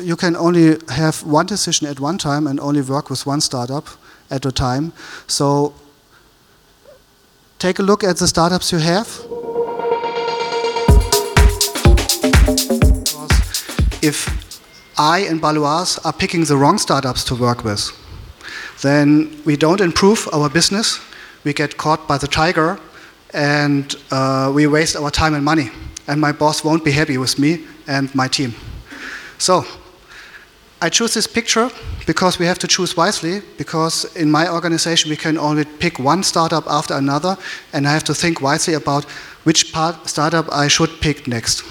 You can only have one decision at one time and only work with one startup at a time. So take a look at the startups you have. If I and Baloise are picking the wrong startups to work with, then we don't improve our business. We get caught by the tiger and uh, we waste our time and money. And my boss won't be happy with me and my team. So, I choose this picture because we have to choose wisely, because in my organization we can only pick one startup after another, and I have to think wisely about which startup I should pick next.